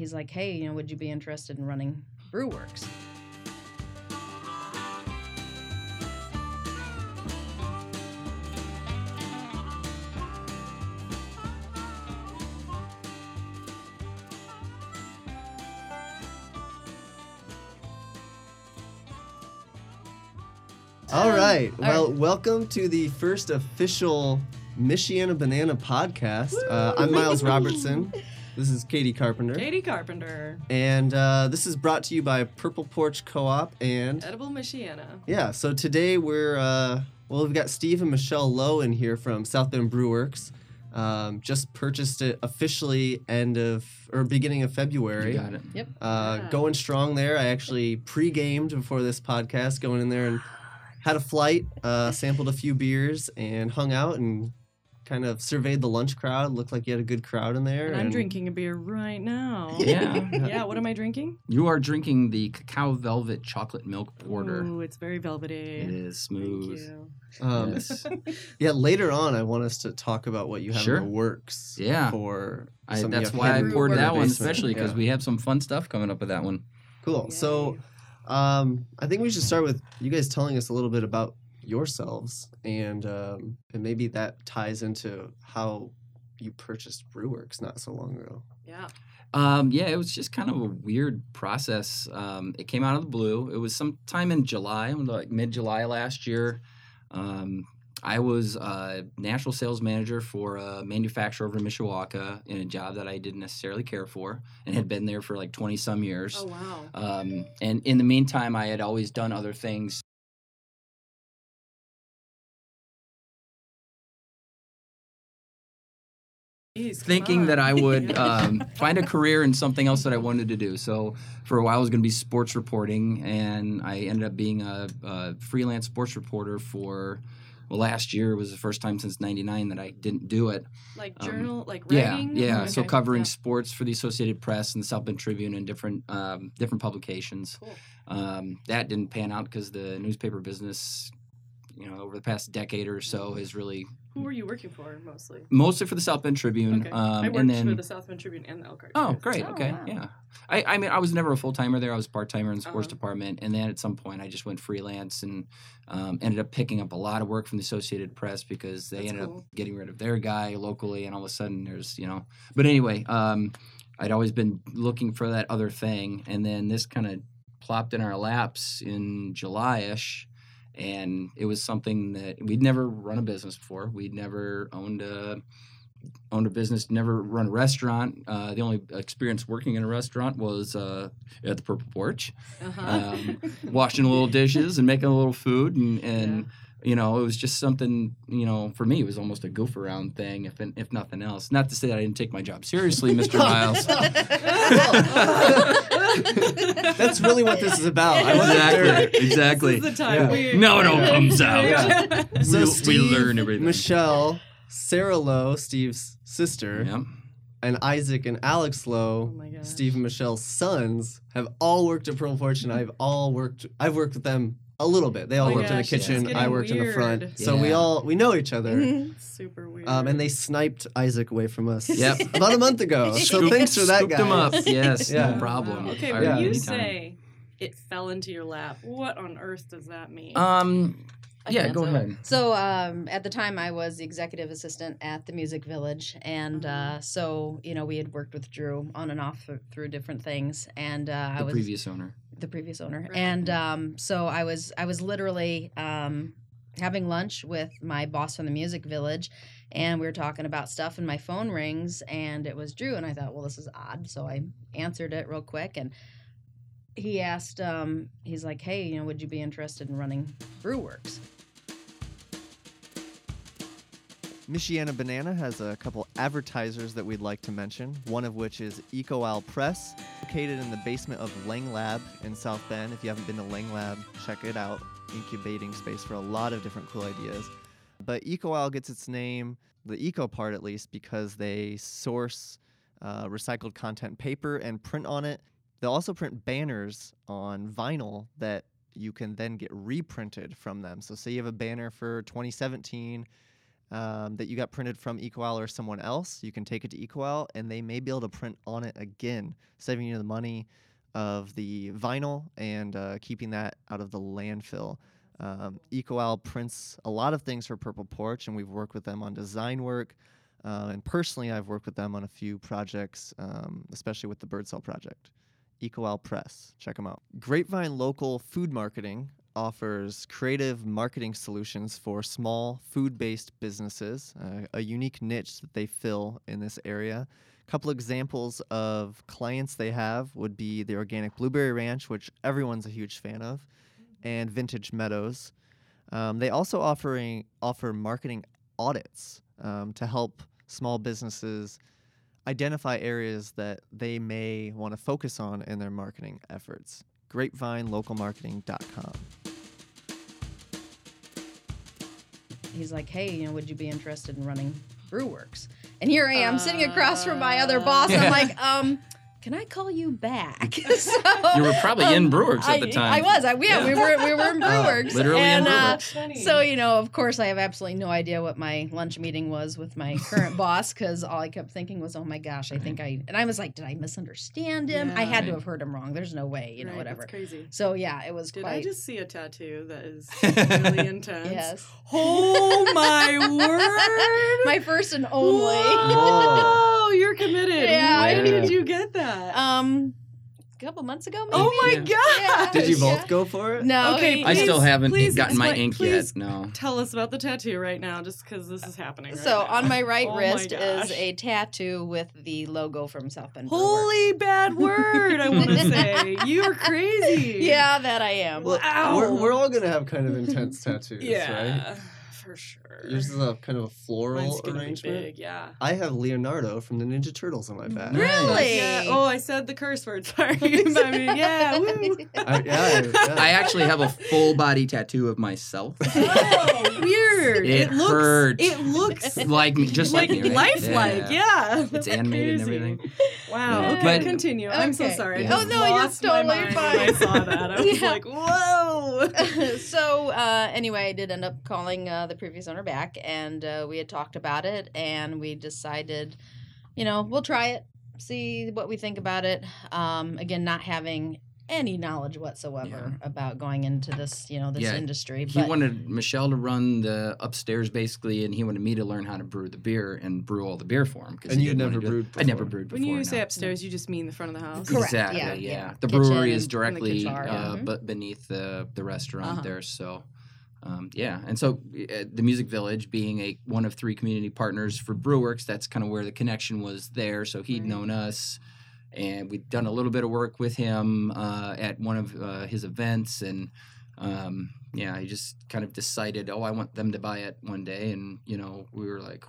he's like, hey, you know, would you be interested in running Brew Werks? All right. All Well, welcome to the first official Michiana Banana podcast. Uh, I'm Miles Robertson. This is Katie Carpenter. Katie Carpenter, And uh, this is brought to you by Purple Porch Co op. And Edible Michiana. yeah, so today we're, uh, well, we've got Steve and Michele Lowe in here from South Bend Brew Werks. Um, just purchased it officially end of, or beginning of February. You got it. Yep. Uh, Yeah. Going strong there. I actually pre-gamed before this podcast, going in there and had a flight, uh, sampled a few beers, and hung out and kind of surveyed the lunch crowd. Looked like you had a good crowd in there. And I'm drinking a beer right now. Yeah. yeah, what am I drinking? You are drinking the cacao velvet chocolate milk porter. Ooh, it's very velvety. It is Thank smooth. you. Um, Yes. yeah, later on, I want us to talk about what you have Sure. in the works. Yeah. For I, that's why I poured that one, especially because Yeah. we have some fun stuff coming up with that one. Cool. So, um, I think we should start with you guys telling us a little bit about yourselves, and um, and maybe that ties into how you purchased Brew Werks not so long ago. Yeah. Um, yeah, it was just kind of a weird process. Um, it came out of the blue. It was sometime in July, like mid July last year. Um, I was a national sales manager for a manufacturer over in Mishawaka in a job that I didn't necessarily care for and had been there for like 20 some years. Oh wow. Um, and in the meantime, I had always done other things. Jeez, Thinking that. I would um, find a career in something else that I wanted to do. So for a while, I was going to be sports reporting, and I ended up being a, a freelance sports reporter for. Well, last year was the first time since '99 that I didn't do it. like um, journal, like Yeah, writing. yeah. Oh, So covering Yeah. sports for the Associated Press and the South Bend Tribune and different um, different publications. Cool. Um, that didn't pan out because the newspaper business, you know, over the past decade or so has really Who were you working for mostly? mostly for the South Bend Tribune. Okay. Um, I worked and then for the South Bend Tribune and the Elkhart. Oh, great. Oh, okay. wow. Yeah. I, I mean, I was never a full timer there. I was part timer in the sports Uh-huh. department. And then at some point, I just went freelance and um, ended up picking up a lot of work from the Associated Press because they That's ended cool. up getting rid of their guy locally. And all of a sudden, there's, you know. But anyway, um, I'd always been looking for that other thing. And then this kind of plopped in our laps in July ish. And it was something that we'd never run a business before. We'd never owned a owned a business, never run a restaurant. Uh, the only experience working in a restaurant was uh, at the Purple Porch, Uh-huh. um, washing little dishes and making a little food, and and you know it was just something you know for me it was almost a goof around thing, if if nothing else. Not to say that I didn't take my job seriously, Mr. Miles. That's really what this is about. Exactly, exactly. This is the time Yeah. we No, it all comes out. Yeah. So we, we learn everything. Michele, Sarah Lowe, Steve's sister, Yeah. and Isaac and Alex Lowe, Oh. Steve and Michele's sons, have all worked at Purple Porch. I've all worked. I've worked with them a little bit. They all Oh my worked in the kitchen. I worked in the front. weird. So we all we know each other. Mhm. Super weird. Um, and they sniped Isaac away from us Yep. about a month ago. So Scooped- thanks for that, scooped guys. them up. Yes, Yeah. no problem. Wow. Okay, Or when Yeah. you anytime. say it fell into your lap, what on earth does that mean? Um. I Yeah, go ahead. So um, at the time, I was the executive assistant at the Music Village, and uh, so you know we had worked with Drew on and off th- through different things, and uh, I was The was previous owner. The previous owner, Right. and um, so I was I was literally um, having lunch with my boss from the Music Village, and we were talking about stuff, and my phone rings, and it was Drew, and I thought, well, this is odd, so I answered it real quick, and he asked, um, he's like, hey, you know, would you be interested in running Brew Werks? Michiana Banana has a couple advertisers that we'd like to mention, one of which is EcoAl Press, located in the basement of Lang Lab in South Bend. If you haven't been to Lang Lab, check it out. Incubating space for a lot of different cool ideas. But EcoAl gets its name, the eco part at least, because they source uh, recycled content paper and print on it. They'll also print banners on vinyl that you can then get reprinted from them. So, say you have a banner for 2017 um, that you got printed from EcoAl or someone else, you can take it to EcoAl and they may be able to print on it again, saving you the money of the vinyl and uh, keeping that out of the landfill. Um, EcoAl prints a lot of things for Purple Porch, and we've worked with them on design work. Uh, and personally, I've worked with them on a few projects, um, especially with the Birdsell project. EcoAl Press, check them out. Grapevine Local Food Marketing offers creative marketing solutions for small food based businesses, uh, a unique niche that they fill in this area. A couple examples of clients they have would be the Organic Blueberry Ranch, which everyone's a huge fan of, and Vintage Meadows. Um, they also offering offer marketing audits um, to help small businesses identify areas that they may want to focus on in their marketing efforts. GrapevineLocalMarketing.com. He's like, hey, you know, would you be interested in running Brew Werks? And here I am sitting across from my other boss. Yeah. I'm like, um, can I call you back? so, You were probably in um, Brew Werks at the time. I was. I, yeah, we were. We were in Brew Werks. literally in and, uh, Brew Werks. So you know, of course, I have absolutely no idea what my lunch meeting was with my current boss because all I kept thinking was, "Oh my gosh, I think I." And I was like, "Did I misunderstand him? I Yeah. had to have heard him wrong. There's no way, you know, Right, whatever." That's crazy. So yeah, it was Did quite. I just see a tattoo that is really intense? yes, Oh my word! my first and only. Whoa, you're committed. Yeah. When Yeah. did you get that? Um, a couple months ago, maybe. oh my Yeah. god! Did you Yeah. both go for it? No. Okay, I still haven't please gotten my ink yet. No. Tell us about the tattoo right now, just because this is happening. Right So now. on my right Oh my wrist is a tattoo with the logo from South Bend. Brew Werks. Holy bad word! I want to say you are crazy. Yeah, that I am. Well, Wow. we're, we're all gonna have kind of intense tattoos, right? Yeah, for sure. Yours is a kind of a floral Mine's gonna be arrangement. big. Yeah. I have Leonardo from the Ninja Turtles on my back. Nice. Really? Yeah. Oh, I said the curse word. Sorry. I mean, yeah. Woo. I, yeah, yeah. I actually have a full body tattoo of myself. Oh, weird. It looks. hurts. It looks like me, just like, life like me, right? lifelike. Yeah. It's animated and everything. Wow. Yeah. Okay, But- continue. I'm so sorry. Yeah. Oh, no, you're lost my totally fine. I saw that. I was Yeah. like, whoa. so uh, anyway, I did end up calling uh, the previous owner back, and uh, we had talked about it, and we decided, you know, we'll try it, see what we think about it. Um, again, not having any knowledge whatsoever about going into this, you know, this Yeah, industry. He wanted Michele to run the upstairs basically, and he wanted me to learn how to brew the beer and brew all the beer for him. 'cause And he you'd never wanna brewed I never brewed before. When you say no. upstairs, you just mean the front of the house. Correct, Exactly. yeah, Yeah. yeah. The Kitchen brewery is directly kitchen, uh, yeah. but beneath the the restaurant Uh-huh. there. So. Um, yeah, and so uh, the Music Village, being a one of three community partners for Brew Werks, that's kind of where the connection was there. So he'd Right. known us, and we'd done a little bit of work with him uh, at one of uh, his events, and um, yeah, he just kind of decided, oh, I want them to buy it one day, and you know, we were like,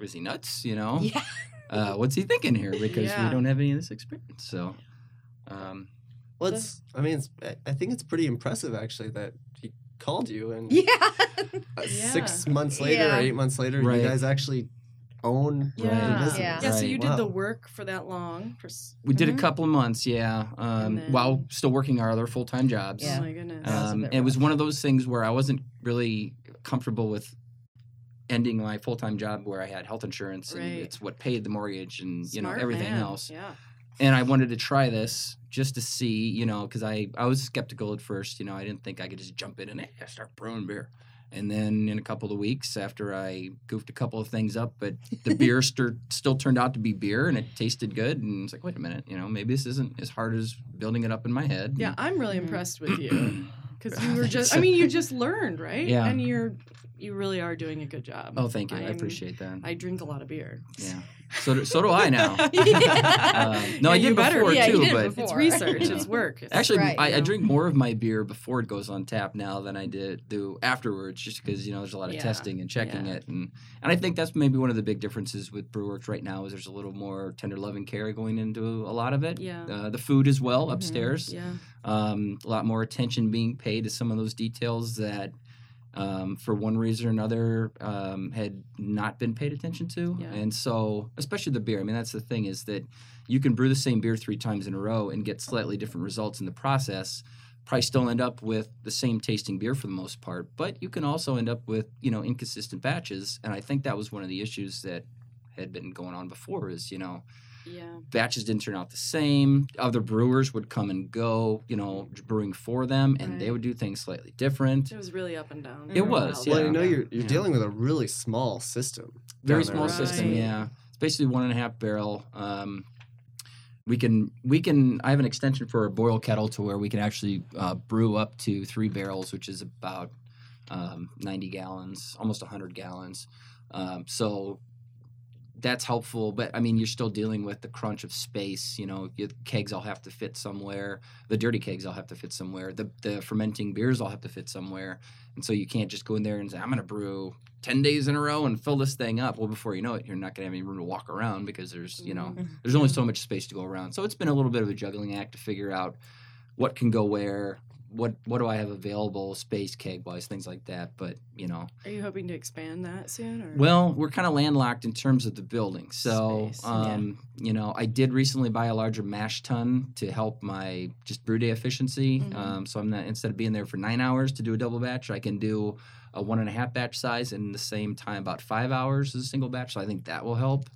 was he nuts? You know, yeah, uh, what's he thinking here? Because Yeah. we don't have any of this experience. So, um, Well, it's, I mean, it's, I- I think it's pretty impressive actually that he called you and yeah, uh, Yeah. six months later Yeah. or eight months later, Right. you guys actually own Yeah. the business. Yeah. Yeah, so you did the work for that long. For, s- we did Mhm. a couple of months, yeah, um, then- while still working our other full time jobs. Yeah. Oh my goodness. That was a Um, bit and it was rough. one of those things where I wasn't really comfortable with ending my full time job where I had health insurance and Right. it's what paid the mortgage and you know Smart everything man. else. Yeah. And I wanted to try this just to see, you know, because I I was skeptical at first. You know, I didn't think I could just jump in and hey, start brewing beer. And then in a couple of weeks after I goofed a couple of things up, but the beer st- still turned out to be beer and it tasted good. And it's like, wait a minute, you know, maybe this isn't as hard as building it up in my head. Yeah, I'm really Mhm. impressed with you because you were just. I mean, you just learned, right? Yeah. And you're, you really are doing a good job. Oh, thank you. I I'm- appreciate that. I drink a lot of beer. Yeah. So do, so do I now. Yeah. Um, no, I Yeah, did you better. before Yeah, you too, did but before. It's research. It's work. It's- actually, Right, I, you I drink more of my beer before it goes on tap now than I did do afterwards, just because you know there's a lot of Yeah, testing and checking yeah. it, and and I think that's maybe one of the big differences with Brew Werks right now is there's a little more tender love and care going into a lot of it. Yeah. Uh, the food as well Mhm. upstairs, Yeah. um, a lot more attention being paid to some of those details that. Um, for one reason or another, um, had not been paid attention to, Yeah. and so especially the beer. I mean, that's the thing is that you can brew the same beer three times in a row and get slightly different results in the process probably still end up with the same tasting beer for the most part, but you can also end up with you know inconsistent batches, and I think that was one of the issues that had been going on before. Is you know Yeah. batches didn't turn out the same. Other brewers would come and go, you know, brewing for them, and they would do things slightly different. It was really up and down. It was, yeah. Well, you know, you're you're Yeah. dealing with a really small system. Very small there. system, yeah. It's basically one and a half barrel. Um, we can we can. I have an extension for a boil kettle to where we can actually uh, brew up to three barrels, which is about um, 90 gallons, almost 100 gallons. Um, so that's helpful, but I mean, you're still dealing with the crunch of space. You know, your kegs all have to fit somewhere. The dirty kegs all have to fit somewhere. The the fermenting beers all have to fit somewhere, and so you can't just go in there and say, "I'm going to brew 10 days in a row and fill this thing up." Well, before you know it, you're not going to have any room to walk around because there's you know Mhm. there's only so much space to go around. So it's been a little bit of a juggling act to figure out what can go where. What what do I have available, space keg wise, things like that. But you know, Are you hoping to expand that soon? Or? well, we're kind of landlocked in terms of the building. So, Space, yeah. um, you know, I did recently buy a larger mash tun to help my just brew day efficiency. Mhm. Um, so I'm not instead of being there for nine hours to do a double batch, I can do a one and a half batch size in the same time, about five hours as a single batch. So I think that will help.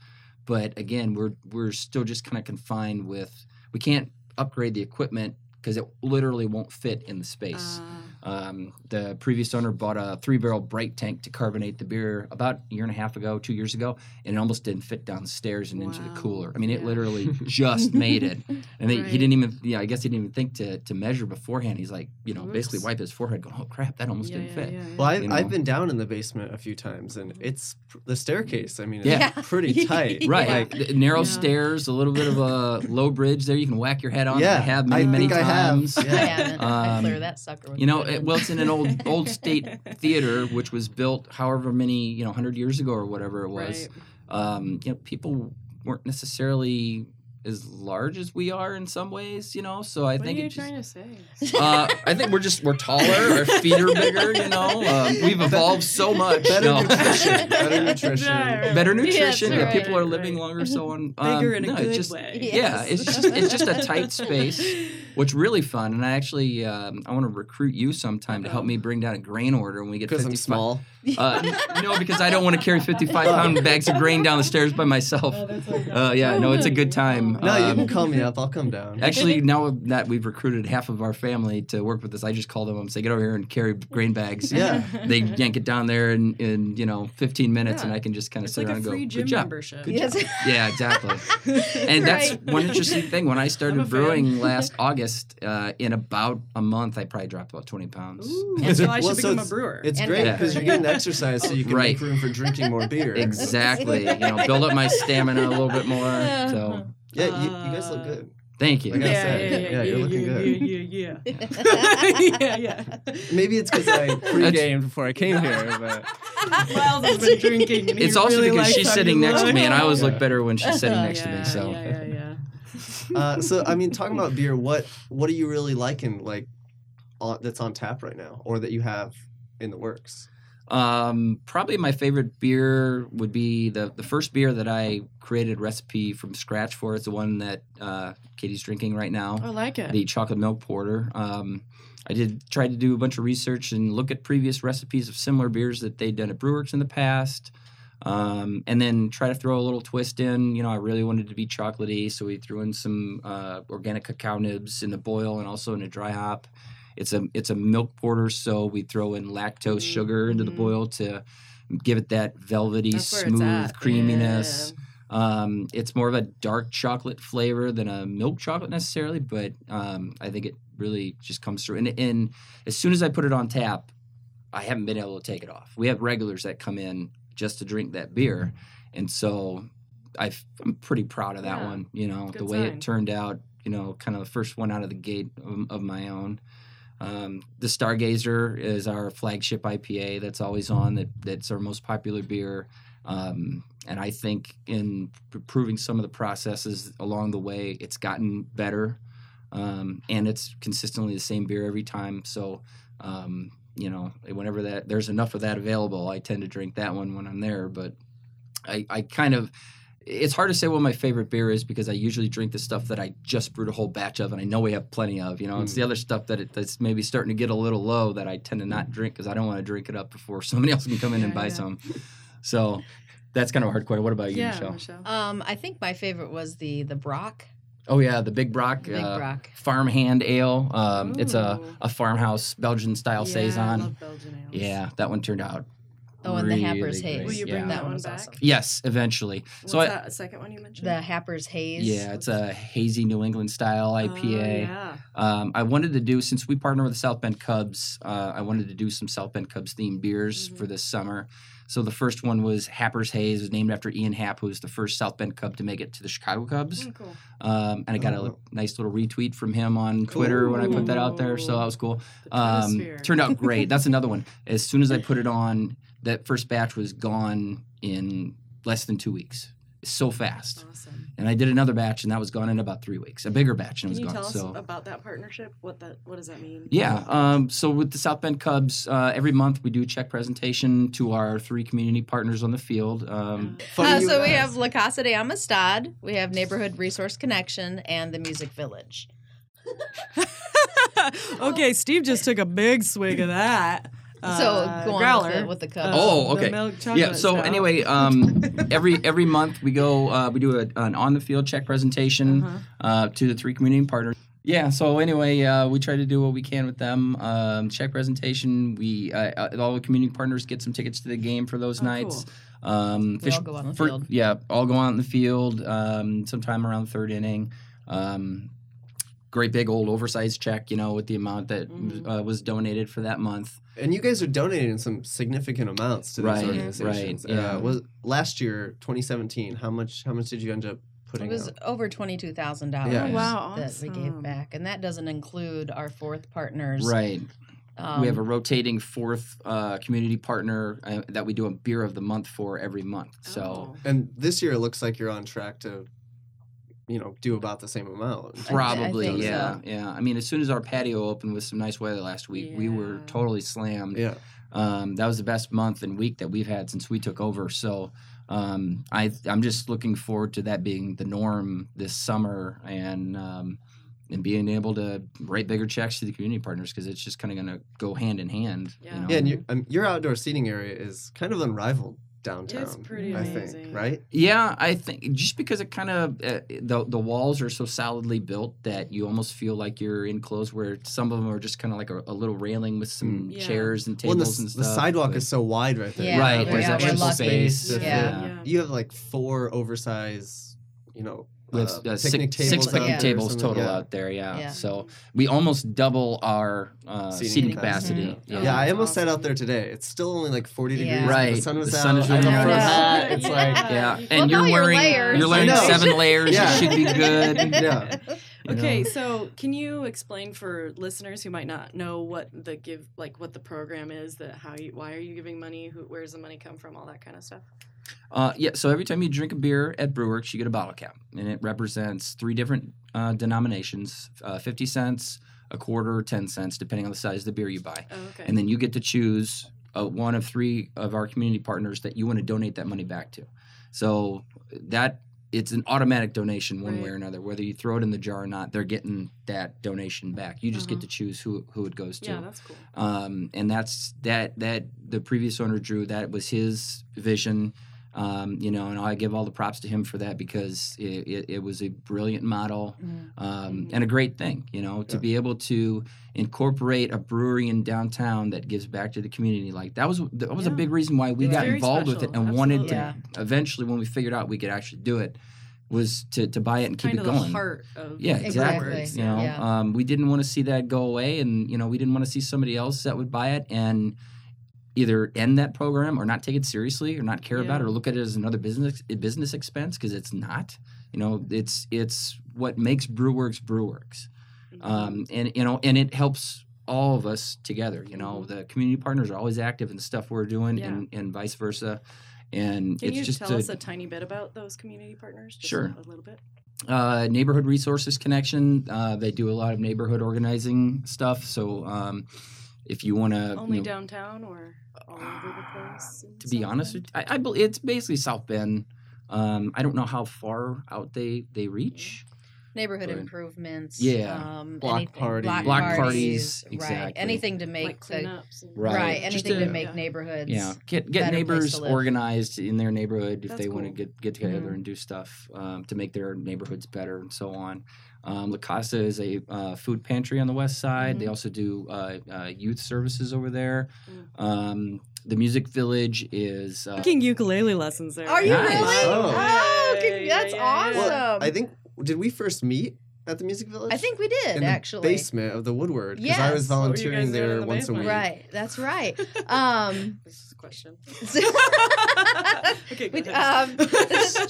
But again, we're we're still just kind of confined with we can't upgrade the equipment because it literally won't fit in the space. Uh, Um, the previous owner bought a three barrel bright tank to carbonate the beer about a year and a half ago, two years ago, and it almost didn't fit downstairs and into the cooler. I mean, it Yeah. literally just made it. And they, he didn't even, yeah, I guess he didn't even think to, to measure beforehand. He's like, you know, basically wipe his forehead, going, oh crap, that almost yeah, didn't yeah, fit. yeah, yeah. Well, I've, You know. I've been down in the basement a few times, and it's pr- the staircase. I mean, it's Yeah. pretty tight. Right, Like, The narrow Yeah. stairs, a little bit of a low bridge there. You can whack your head on. Yeah, I have I many, many I have. times. I Yeah. haven't. I Um, clear that sucker. You know, my it, well, it's in an old old state theater, which was built however many you know hundred years ago or whatever it was. Right. Um, you know, people weren't necessarily as large as we are in some ways. You know, so I What think are you it just. trying to say? Uh, I think we're just we're taller. Our feet are bigger. You know, um, we've evolved so much. better No. nutrition. Better nutrition. Right. Better Yes, nutrition. yeah, right, people are right. living longer. So on um, Bigger in a good just, way. Yeah. Yeah, Yes. it's just it's just a tight space. What's really fun, and I actually um, I want to recruit you sometime to help me bring down a grain order when we get Because 55. I'm small. Uh, no, because I don't want to carry 55 pound bags of grain down the stairs by myself. Uh, yeah, no, it's a good time. No, you Um, can call me up. I'll come down. Actually, now that we've recruited half of our family to work with us, I just call them and say, "Get over here and carry grain bags." Yeah. They yank it down there in, in you know 15 minutes, and I can just kind of It's sit like a around and go, gym "Good job." membership. Good Yes. Yeah, exactly. And that's one interesting thing. When I started a fan. brewing last August, uh, in about a month, I probably dropped about 20 pounds. Ooh, And- so I should Well, so become a it's- brewer. It's And- great because you're getting exercise, so you can Right. make room for drinking more beer. Exactly. You know, build up my stamina a little bit more. So Yeah, you, you guys look good. thank you. Like I yeah, said, yeah, yeah, yeah, you're yeah, looking yeah, good. Yeah, yeah, yeah. yeah, yeah. Maybe it's because I pre-gamed before I came here, but Miles has been drinking. And he It's also really because she's sitting next to me, and I always look better when she's sitting next to me. So yeah, yeah, yeah. uh, so I mean, talking about beer, what what are you really liking, like on, that's on tap right now, or that you have in the works? Um, probably my favorite beer would be the the first beer that I created recipe from scratch for. It's the one that uh, Katie's drinking right now, I like it. the chocolate milk porter. Um, I did try to do a bunch of research and look at previous recipes of similar beers that they'd done at Brew Werks in the past. Um, and then try to throw a little twist in. You know, I really wanted to be chocolatey, so we threw in some uh, organic cacao nibs in the boil and also in a dry hop. It's a it's a milk porter, so we throw in lactose sugar into the Mhm. boil to give it that velvety, That's it's smooth creaminess. Yeah. Um, it's more of a dark chocolate flavor than a milk chocolate necessarily, but um, I think it really just comes through. And, and as soon as I put it on tap, I haven't been able to take it off. We have regulars that come in just to drink that beer, and so I've, I'm pretty proud of that Yeah. one. You know, the way sign. it turned out. You know, kind of the first one out of the gate of, of my own. Um, the Stargazer is our flagship IPA that's always on. That that's our most popular beer. Um, and I think in improving some of the processes along the way, it's gotten better. Um, and it's consistently the same beer every time. So, um, you know, whenever that there's enough of that available, I tend to drink that one when I'm there. But I, I kind of it's hard to say what my favorite beer is because I usually drink the stuff that I just brewed a whole batch of, and I know we have plenty of. You know, it's the Mm. other stuff that it, that's maybe starting to get a little low that I tend to not drink because I don't want to drink it up before somebody else can come in and buy yeah. some. So that's kind of a hard question. What about you, yeah, Michele? Michele. Um, I think my favorite was the the Brock. Oh yeah, the Big Brock, Big uh, Brock. farmhand ale. Um, it's a, a farmhouse Belgian style yeah, I saison. love Belgian ales. Yeah, that one turned out. Oh, and the Happers Haze. Will you bring yeah. that one back? awesome. Yes, eventually. What's so I, that second one you mentioned? The Happers Haze. yeah, it's a hazy New England style IPA. Oh, IPA. yeah. Um, I wanted to do since we partner with the South Bend Cubs. Uh, I wanted to do some South Bend Cubs themed beers Mhm. for this summer. So the first one was Happer's Haze, it was named after Ian Happ, who was the first South Bend Cub to make it to the Chicago Cubs. Oh, cool. Um, and I got Oh, a nice little retweet from him on Twitter when I put that out there, so that was cool. The Um, turned out great. That's another one. As soon as I put it on, that first batch was gone in less than two weeks. So fast. Awesome. And I did another batch, and that was gone in about three weeks. A bigger batch, and it Can was you gone. tell us so about that partnership? What that what does that mean? yeah. Um, so with the South Bend Cubs, uh, every month we do a check presentation to our three community partners on the field. Um, Funny Uh, you so we have La Casa de Amistad, we have Neighborhood Resource Connection, and the Music Village. okay, Steve just took a big swig of that. so uh, go on growler. with the, with the Cubs. Oh, the okay. milk yeah. So stout. anyway, um, every every month we go uh, we do a, an on the field check presentation Uh-huh. uh, to the three community partners. Yeah. So anyway, uh, we try to do what we can with them. Um, check presentation. We uh, uh, all the community partners get some tickets to the game for those Oh, nights. Um, We all go on the for- field. Yeah, all go out in the field. Um, sometime around the third inning. Um, great big old oversized check, you know, with the amount that Mhm. uh, was donated for that month. And you guys are donating some significant amounts to these Right, organizations. right, yeah. Uh, was last year, 2017? How much? How much did you end up putting? It was out? over twenty-two thousand dollars Yeah. Oh, wow, that we gave back, and that doesn't include our fourth partners. Right. Um, we have a rotating fourth uh, community partner uh, that we do a beer of the month for every month. So Oh. And this year, it looks like you're on track to, you know, do about the same amount. I probably, think yeah, so. yeah. I mean, as soon as our patio opened with some nice weather last week, we were totally slammed. Yeah. Um, that was the best month and week that we've had since we took over. So um, I, I'm just looking forward to that being the norm this summer and um, and being able to write bigger checks to the community partners because it's just kind of going to go hand in hand. Yeah. You know? Yeah, and you, um, your outdoor seating area is kind of unrivaled downtown. pretty I amazing. think, right? Yeah, I think just because it kind of uh, the the walls are so solidly built that you almost feel like you're enclosed. Where some of them are just kind of like a, a little railing with some Mm. Yeah. chairs and Well, and tables the, and the sidewalk but- is so wide right there. Yeah, right. we're- There's yeah, extra we're space. to. Yeah. Yeah. You have like four oversized, you know, We have uh, uh, picnic six, tables, six picnic there tables total yeah. out there. Yeah. Yeah. So we almost double our uh, seating, Seating capacity. capacity. Yeah, Yeah. I that's almost sat out there today. It's still only like 40 degrees. Yeah. but Right. The sun was The out. is really a fur out. hat. It's like, Yeah, You- and Look you're all your wearing layers. you're wearing seven layers. Yeah. You should be good. yeah. you know? Okay, so can you explain for listeners who might not know what the give like what the program is, that how you why are you giving money, who where's the money come from, all that kind of stuff? Uh, yeah, so every time you drink a beer at Brew Werks, you get a bottle cap, and it represents three different uh, denominations: uh, fifty cents, a quarter, ten cents, depending on the size of the beer you buy. Oh, okay. And then you get to choose uh, one of three of our community partners that you want to donate that money back to. So that it's an automatic donation one way or another, whether you throw it in the jar or not. They're getting that donation back. You just get Uh-huh. to choose who who it goes to yeah, that's cool. um, and that's that that the previous owner drew that was his vision um, you know and i give all the props to him for that because it, it, it was a brilliant model Mhm. um, and a great thing you know to Yeah. be able to incorporate a brewery in downtown that gives back to the community like that was that was a big reason why we It's got very involved with it special, and wanted to absolutely. eventually when we figured out we could actually do it was to, to buy it and keep kind it of going the heart of yeah, Exactly. exactly. You know, Yeah. um, we didn't want to see that go away, and you know, we didn't want to see somebody else that would buy it and either end that program or not take it seriously or not care about it or look at it as another business business expense because it's not. You know, it's it's what makes Brew Werks Brewworks, Mm-hmm. um, and you know, and it helps all of us together. You know, the community partners are always active in the stuff we're doing, Mm-hmm. Yeah. and, and vice versa. And Can it's you just tell a, us a tiny bit about those community partners? Just Sure. a little bit. uh, neighborhood resources connection. Uh, they do a lot of neighborhood organizing stuff. So um, if you want to, Only downtown or all over the place? to be honest, Bend? I, I it's basically South Bend. Um, I don't know how far out they they reach. Neighborhood Right. improvements. Yeah. Um, Block anything- parties. Block, Block parties. parties, Right. exactly. Anything to make like the, Right. right. Anything to to- make Yeah. neighborhoods. Yeah, get get neighbors organized in their neighborhood if That's they want to get get together Mhm. and do stuff um, to make their neighborhoods better and so on. Um, La Casa is a uh, food pantry on the west side. They Mhm. also do uh, uh, youth services over there. Mm. Um, the Music Village is uh, Taking ukulele lessons there. Are you Nice. really? Oh. Oh, Yeah, that's yeah, yeah. awesome. Well, I think did we first meet at the Music Village? I think we did in the actually. basement of the Woodward because I was Yes. What were you guys volunteering there the once a week. Right. That's right. Um, This is a question. okay, go ahead. um, the,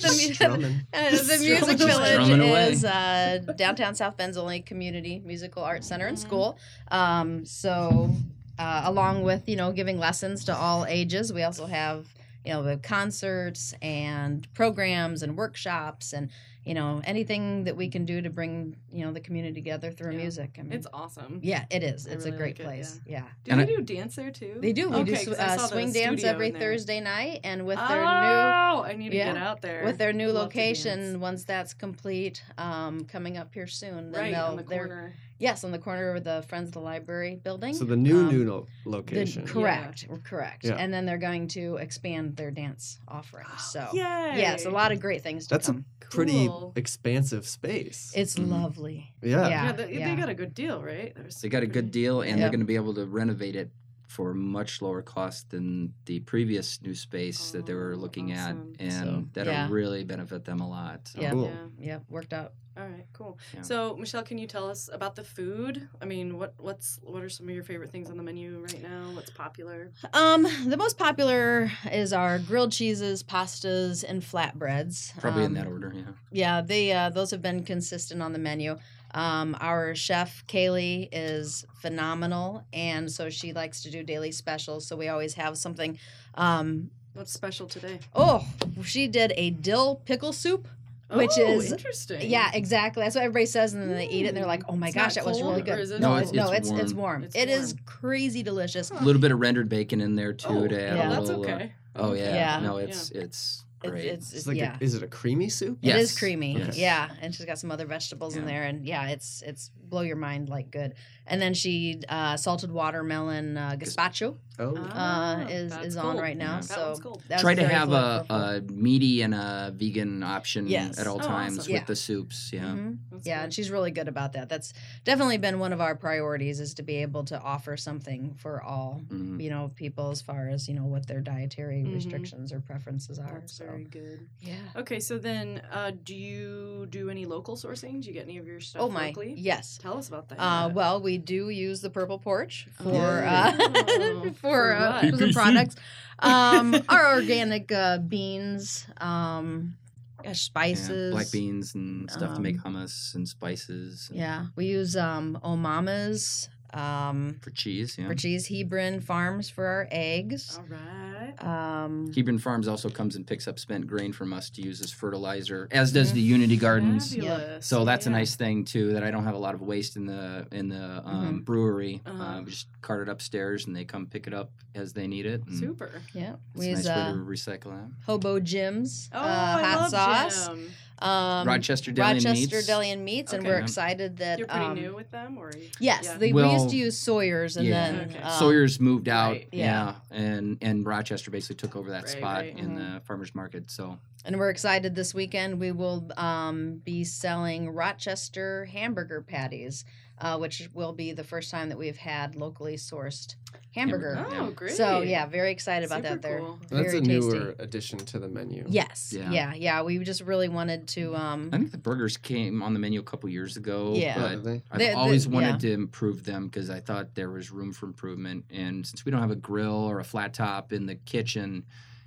Just mu- strumming. uh, the music away. village is uh, downtown South Bend's only community musical arts center and Mhm. school. Um, so, uh, along with you know giving lessons to all ages, we also have you know the concerts and programs and workshops and you know anything that we can do to bring you know the community together through Yeah. music. I mean, It's awesome. yeah, it is. I It's really a great like it, place. Yeah. Do And they I- do dance there too? They do. We do Okay, sw- uh, swing dance every. Thursday night, and with their oh, I need to yeah, get out there. new with their new Love to location, once that's complete, um, coming up here soon, then right they'll on the they're corner. Yes on the corner of the Friends of the Library building. So the new Um, new lo- the- location. correct, correct, Yeah. and then they're going to expand their dance offerings. So Yay! yes, a lot of great things to That's a. Pretty Cool. expansive space. It's Mhm. lovely. yeah. yeah. Yeah, they, yeah. they got a good deal, right? They're they got a good deal, and Yep. they're going to be able to renovate it for much lower cost than the previous new space that they were Oh, looking awesome. at, and So, that'll yeah. really benefit them a lot. So. Yeah. Cool. Yeah. Yep, worked out. All right, cool. Yeah. So, Michele, can you tell us about the food? I mean, what what's what are some of your favorite things on the menu right now? What's popular? Um, the most popular is our grilled cheeses, pastas, and flatbreads. Probably in Um, that order, yeah. Yeah, they uh, those have been consistent on the menu. Um, our chef Kaylee is phenomenal, and so she likes to do daily specials. So we always have something. Um, What's special today? oh, she did a dill pickle soup. Which Oh, is- interesting. Yeah, exactly. That's what everybody says, and then they eat it, and they're like, "Oh my It's gosh, not that was really good." it- no, No, it's, it's- no, it's it's it's warm. It's It is warm. crazy delicious. A little bit of rendered bacon in there too Oh, to add yeah. a that's little. uh, okay. oh yeah. Yeah. No, it's it's It's, great. it's, It's like yeah. a, is it a creamy soup? It is creamy. yes. Yeah, and she's got some other vegetables in there, and yeah, it's it's blow your mind like good. And then she uh, salted watermelon uh, gazpacho Oh. Ah, uh, is that's is on cold. right now. Yeah. That So one's cold. that's Try to have a, a meaty and a vegan option Yes. at all Oh, times awesome. with Yeah. the soups. Yeah. Mhm. Yeah, good. and she's really good about that. That's definitely been one of our priorities is to be able to offer something for all Mhm. you know people as far as you know what their dietary Mhm. restrictions or preferences are. That's so very good. yeah. Okay, so then, uh, do you do any local sourcing? Do you get any of your stuff Oh my, locally? yes. Tell us about that. Uh, well, we do use the purple porch for uh, Oh, for, for uh, for some products. Um, our organic uh, beans, um, gosh, Yeah, spices, black beans and stuff to make um, hummus and spices. and Yeah, we use um, Omamas um, For cheese, yeah. for cheese. Hebron Farms for our eggs. All right. Um, Hebron Farms also comes and picks up spent grain from us to use as fertilizer, as does the Unity Gardens. Fabulous. So that's a nice thing too. That I don't have a lot of waste in the in the um, brewery. Uh-huh. Uh, we just cart it upstairs, and they come pick it up as they need it. and Super. yeah, It's we a use nice way uh, to recycle that. Hobo Jim's Oh, uh, I hot love sauce. Jim. Um, Rochester Deli and Rochester Meats. Deli and Meats, and we're excited that You're pretty um, new with them, or Yes, Yeah. they, we used to use Sawyer's, and yeah. then Okay. um, Sawyer's moved out, right. yeah, and and Rochester basically took over that Right, spot right. in Mhm. the farmers market. So and we're excited this weekend. We will um, be selling Rochester hamburger patties, uh, which will be the first time that we've had locally sourced hamburger. Hamburger. oh, great. So yeah, very excited about Super that. They're cool. That's very a tasty. newer addition to the menu. Yes, Yeah. yeah. yeah, We just really wanted to. Um, I think the burgers came on the menu a couple years ago. Yeah. But they? I've They- they- always wanted yeah. to improve them because I thought there was room for improvement. And since we don't have a grill or a flat top in the kitchen,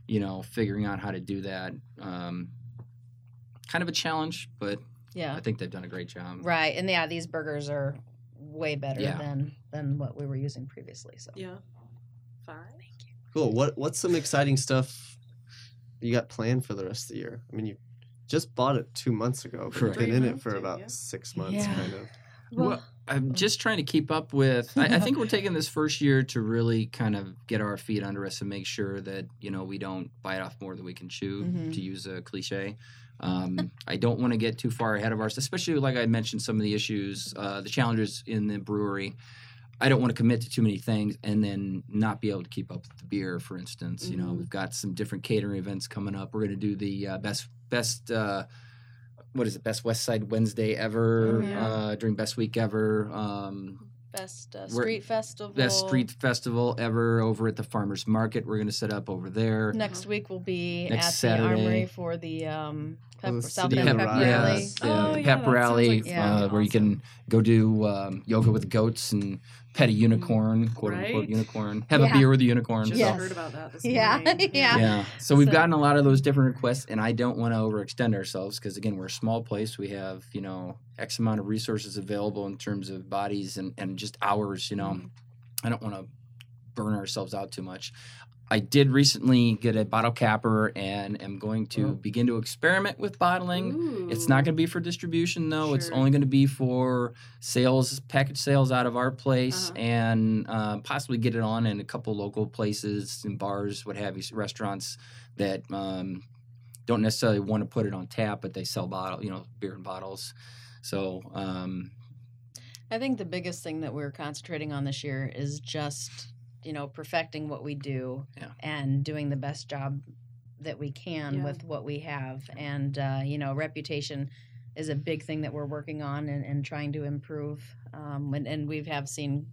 you know, figuring out how to do that, um, kind of a challenge. But yeah, I think they've done a great job. right. And yeah, these burgers are way better Yeah. than than what we were using previously. So Yeah. Fine. Thank you. Cool. What What's some exciting stuff you got planned for the rest of the year? I mean, you just bought it two months ago, but you've been in it for about yeah. six months, Yeah. kind of. well, Well, I'm just trying to keep up with. I, I think we're taking this first year to really kind of get our feet under us and make sure that you know we don't bite off more than we can chew, Mhm. to use a cliche. Um, I don't want to get too far ahead of ours, especially like I mentioned some of the issues, uh, the challenges in the brewery. I don't want to commit to too many things and then not be able to keep up with the beer. For instance, you know Mhm. we've got some different catering events coming up. We're going to do the uh, best best. Uh, what is it? Best West Side Wednesday ever Oh, yeah. uh, during Best Week ever. Um, Best uh, street festival. best street festival ever over at the farmers market. We're going to set up over there. Next week will be Next at Saturday. the armory for the um, pep- the South City Bend of Pep Rally. Yes, Oh, yeah, the yeah, pep that rally like Yeah. uh, where you can go do um, yoga with goats and pet a unicorn, quote unquote unicorn. Have Yeah. a beer with a unicorn. Just Yes. heard about that this Yeah, yeah. Yeah. So we've So- gotten a lot of those different requests, and I don't want to overextend ourselves because again, we're a small place. We have you know X amount of resources available in terms of bodies and and just hours. You know, Mhm. I don't want to burn ourselves out too much. I did recently get a bottle capper and am going to Oh. begin to experiment with bottling. It's not going to be for distribution though. It's only going to be for sales, package sales out of our place, Uh-huh. and uh, possibly get it on in a couple local places and bars, what have you, restaurants that um, don't necessarily want to put it on tap, but they sell bottle, you know, beer in bottles. So um, I think the biggest thing that we're concentrating on this year is just, you know, perfecting what we do Yeah. and doing the best job that we can Yeah. with what we have. And, uh, you know, reputation is a big thing that we're working on and, and trying to improve. Um, and, and we have seen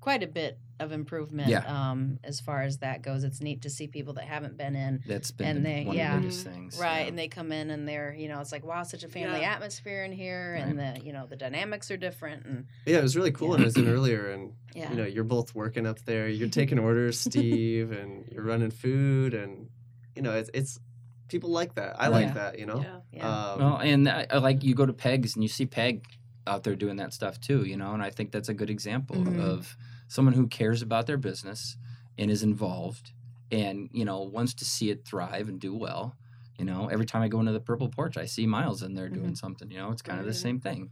quite a bit of improvement Yeah. um, as far as that goes. It's neat to see people that haven't been in that's been And the- they- one yeah. of the biggest things. Right, yeah. and they come in and they're, you know, it's like wow, such a family Yeah. atmosphere in here, and the, you know, the dynamics are different, and Yeah, it was really cool. And I was in earlier, and yeah, you know, you're both working up there. You're taking orders, Steve, and you're running food, and you know, it's it's people like that. I like Yeah. that. You know. Yeah. yeah. Um, Well, and I, I like you go to Pegs and you see Peg out there doing that stuff too, you know, and I think that's a good example Mhm. of someone who cares about their business and is involved and, you know, wants to see it thrive and do well. You know, every time I go into the purple porch, I see Miles in there doing mm-hmm. something, you know, it's kind of the same thing.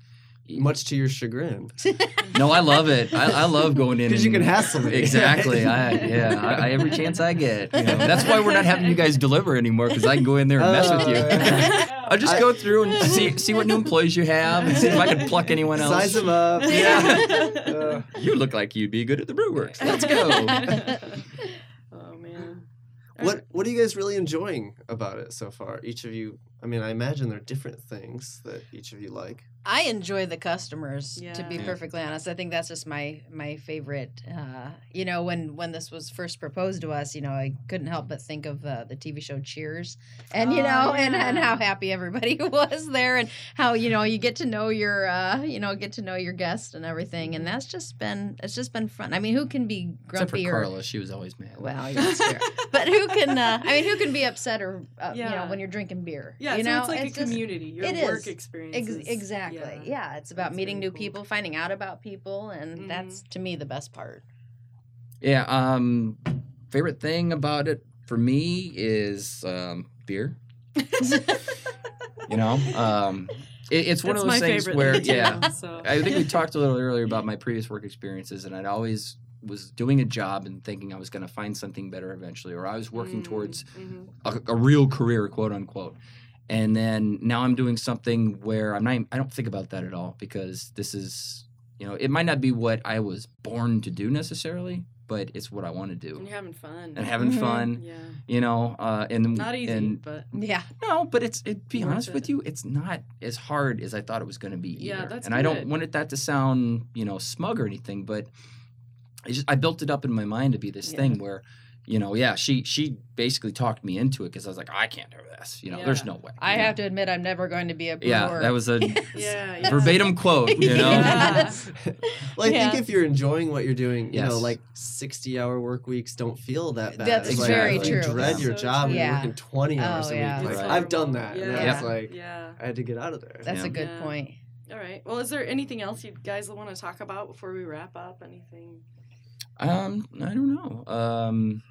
much to your chagrin, No, I love it. I, I love going in because you can and- hassle me. Exactly. I, yeah. I, I, every chance I get. You know. That's why we're not having you guys deliver anymore because I can go in there and mess with oh. you. I'll just I- go through and see see what new employees you have and see if I can pluck anyone else. Size them up. Yeah. Uh, You look like you'd be good at the brew works. Let's go. oh man. what What are you guys really enjoying about it so far? Each of you. I mean, I imagine there are different things that each of you like. I enjoy the customers. To be Yeah. Yeah. perfectly honest, I think that's just my my favorite. Uh, you know, when when this was first proposed to us, you know, I couldn't help but think of uh, the TV show Cheers, and you Oh, know, and and how happy everybody was there, and how you know you get to know your uh, you know get to know your guest and everything, and that's just been it's just been fun. I mean, who can be Except for grumpy or Carla, she was always mad. well, yeah, that's but who can? Uh, I mean, who can be upset or uh, you know when you're drinking beer? Yeah, you so know, it's like a just- community. Your it work is. experience. Ex- is- exactly. Yeah. it's about That's meeting new cool. people, finding out about people, and Mhm. that's to me the best part. Yeah. Um, favorite thing about it for me is um, beer. You know, um, it, it's one That's of those things where, thing, too, yeah, so. I think we talked a little earlier about my previous work experiences, and I'd always was doing a job and thinking I was going to find something better eventually, or I was working Mm, towards mhm. a, a real career, quote unquote. And then now I'm doing something where I'm not. I don't think about that at all because this is, you know, it might not be what I was born to do necessarily, but it's what I want to do And you're having fun. and having Mhm. fun. yeah. You know, uh, and Not easy, And but Yeah. no, but it's it. Be Worth honest with you, it's not as hard as I thought it was going to be. Either. Yeah, either. that's and I don't good. want it that to sound you know smug or anything, but I just I built it up in my mind to be this Yeah. thing where, you know, yeah, she she basically talked me into it because I was like, I can't do this. You know, there's no way. I you know? have to admit, I'm never going to be a brewer. Yeah, that was a yeah, yeah. verbatim quote. You know. Yeah. Well, I Yeah. think if you're enjoying what you're doing, you know, like 60 hour work weeks don't feel that bad. That's It's very like, You true. dread Yeah. your So job and you're working 20 hours Oh, a week. It's Like, Right. I've done that. Yeah. And I was like, yeah. I had to get out of there. That's Yeah. a good Yeah. point. All right. Well, is there anything else you guys want to talk about before we wrap up? Anything? Um, I don't know. Um,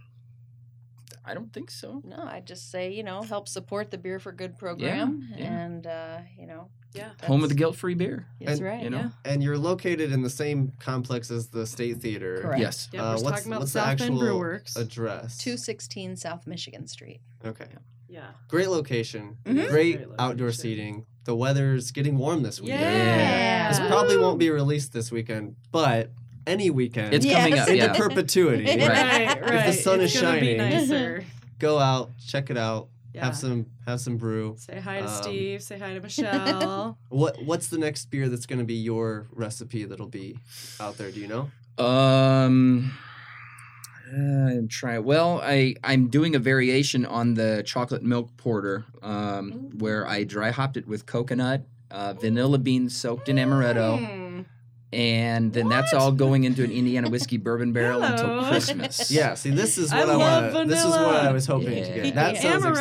I don't think so. No, I just say you know help support the Beer for Good program, yeah. and uh, you know Yeah. home of the guilt-free beer. That's And- right. You know. Yeah. And you're located in the same complex as the State Theater. Correct. Yes. Yeah, Uh, we're what's talking about what's South the actual Brew Werks. address? 216 South Michigan Street. Okay. Yeah. Great location. Mhm. Great Great outdoor seating. The weather's getting warm this weekend. Yeah. This probably won't be released this weekend, but any weekend It's Yes. coming up. into Yeah. perpetuity. Right. Right, right. sun it's is shining. Be nicer. Go out, check it out, Yeah. have some have some brew. Say hi to Um, Steve. Say hi to Michele. What what's the next beer that's going to be your recipe that'll be out there? Do you know? Um, uh, I'm trying. Well, I I'm doing a variation on the chocolate milk porter, um, where I dry hopped it with coconut, uh, vanilla beans soaked in amaretto, Mm. And then that's all going into an Indiana whiskey bourbon barrel until Christmas. Yeah. See, this is what I, love want. This is what. I was hoping to get. That sounds Amaretto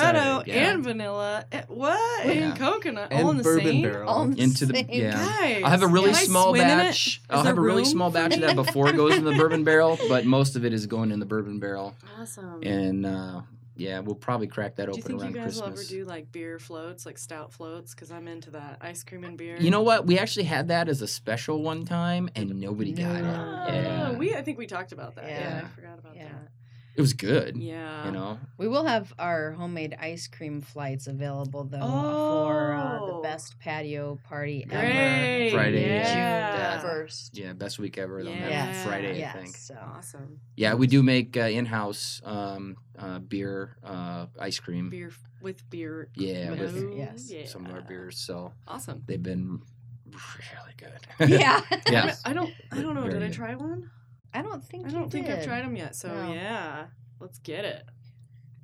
exciting. Yeah. and vanilla. Eh, What? Yeah. And coconut. And all in the bourbon same? barrel. All in the Into the same- yeah. Guys, I'll have a really small swim in it? batch. I'll have a really room small batch of that before it goes in the bourbon barrel, but most of it is going in the bourbon barrel. Awesome. And uh, yeah, we'll probably crack that do you open think you around guys will ever do like beer floats, like stout floats? Because I'm into that. Ice cream and beer. You know what? We actually had that as a special one time, and nobody got it. No. Oh, Yeah, we I think we talked about that. Yeah, Yeah. I forgot about Yeah. that. it was good. Yeah. You know, We will have our homemade ice cream flights available though for uh, the Oh. best patio party ever. Great. Friday, Yeah. June first. yeah, best week ever on Yeah. that Friday, I Yes. think. So Awesome. Yeah, we do make uh, in-house um, uh, beer, uh, ice cream. Beer with beer. Yeah, with- yes. yeah. some of our beers. So Awesome. they've been really good. yeah. yeah. I don't. I don't know. Very Did I try one? I don't think I don't think I've tried them yet. So No. yeah, let's get it.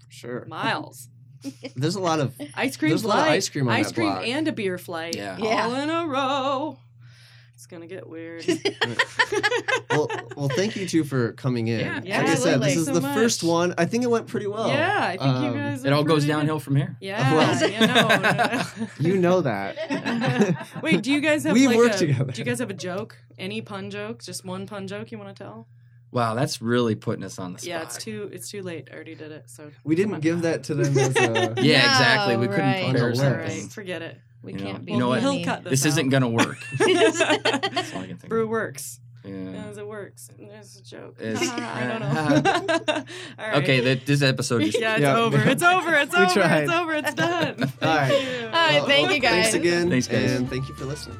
Sure. Miles. There's a lot of Ice cream There's a lot of ice cream on ice that cream block. and a beer flight. Yeah. Yeah. All in a row. It's gonna get weird. well, well, thank you two for coming in. Yeah, like yeah, I said, this is So the much. first one. I think it went pretty well. yeah, I think you Um, guys. It all goes pretty good. downhill from here. Yeah. Well- yeah no, no, no. You know that. Wait, do you guys have We like work a, together. Do you guys have a joke? Any pun joke? Just one pun joke you want to tell? Wow, that's really putting us on the spot. Yeah, it's too it's too late. I already did it. So We didn't give that to them as a. Yeah, exactly. We couldn't right. compare On the All list. something. right, forget it. We You know- can't be. you know what? He'll cut This out. isn't gonna work. That's all I can think. Brew of. works. Yeah. As it works. It's a joke. It's- I don't know. All right. Okay, that this episode just Yeah, it's Yeah. over. It's over. It's We over. tried. It's over. It's done. Thank All right. you. All right, thank you guys. Thanks again. Thanks, guys. And thank you for listening.